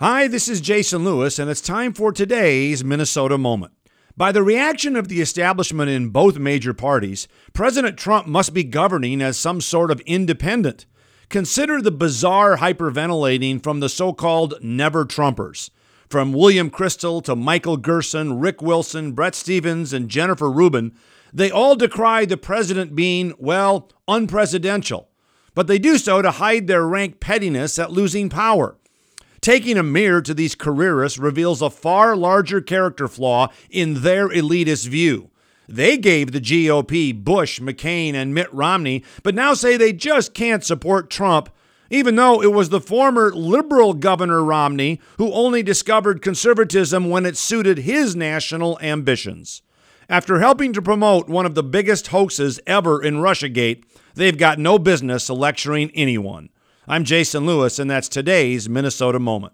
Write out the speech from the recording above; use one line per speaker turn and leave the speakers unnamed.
Hi, this is Jason Lewis, and it's time for today's Minnesota Moment. By the reaction of the establishment in both major parties, President Trump must be governing as some sort of independent. Consider the bizarre hyperventilating from the so called never Trumpers. From William Kristol to Michael Gerson, Rick Wilson, Bret Stephens, and Jennifer Rubin, they all decry the president being, well, unpresidential. But they do so to hide their rank pettiness at losing power. Taking a mirror to these careerists reveals a far larger character flaw in their elitist view. They gave the GOP Bush, McCain, and Mitt Romney, but now say they just can't support Trump, even though it was the former liberal Governor Romney who only discovered conservatism when it suited his national ambitions. After helping to promote one of the biggest hoaxes ever in Russiagate, they've got no business lecturing anyone. I'm Jason Lewis, and that's today's Minnesota Moment.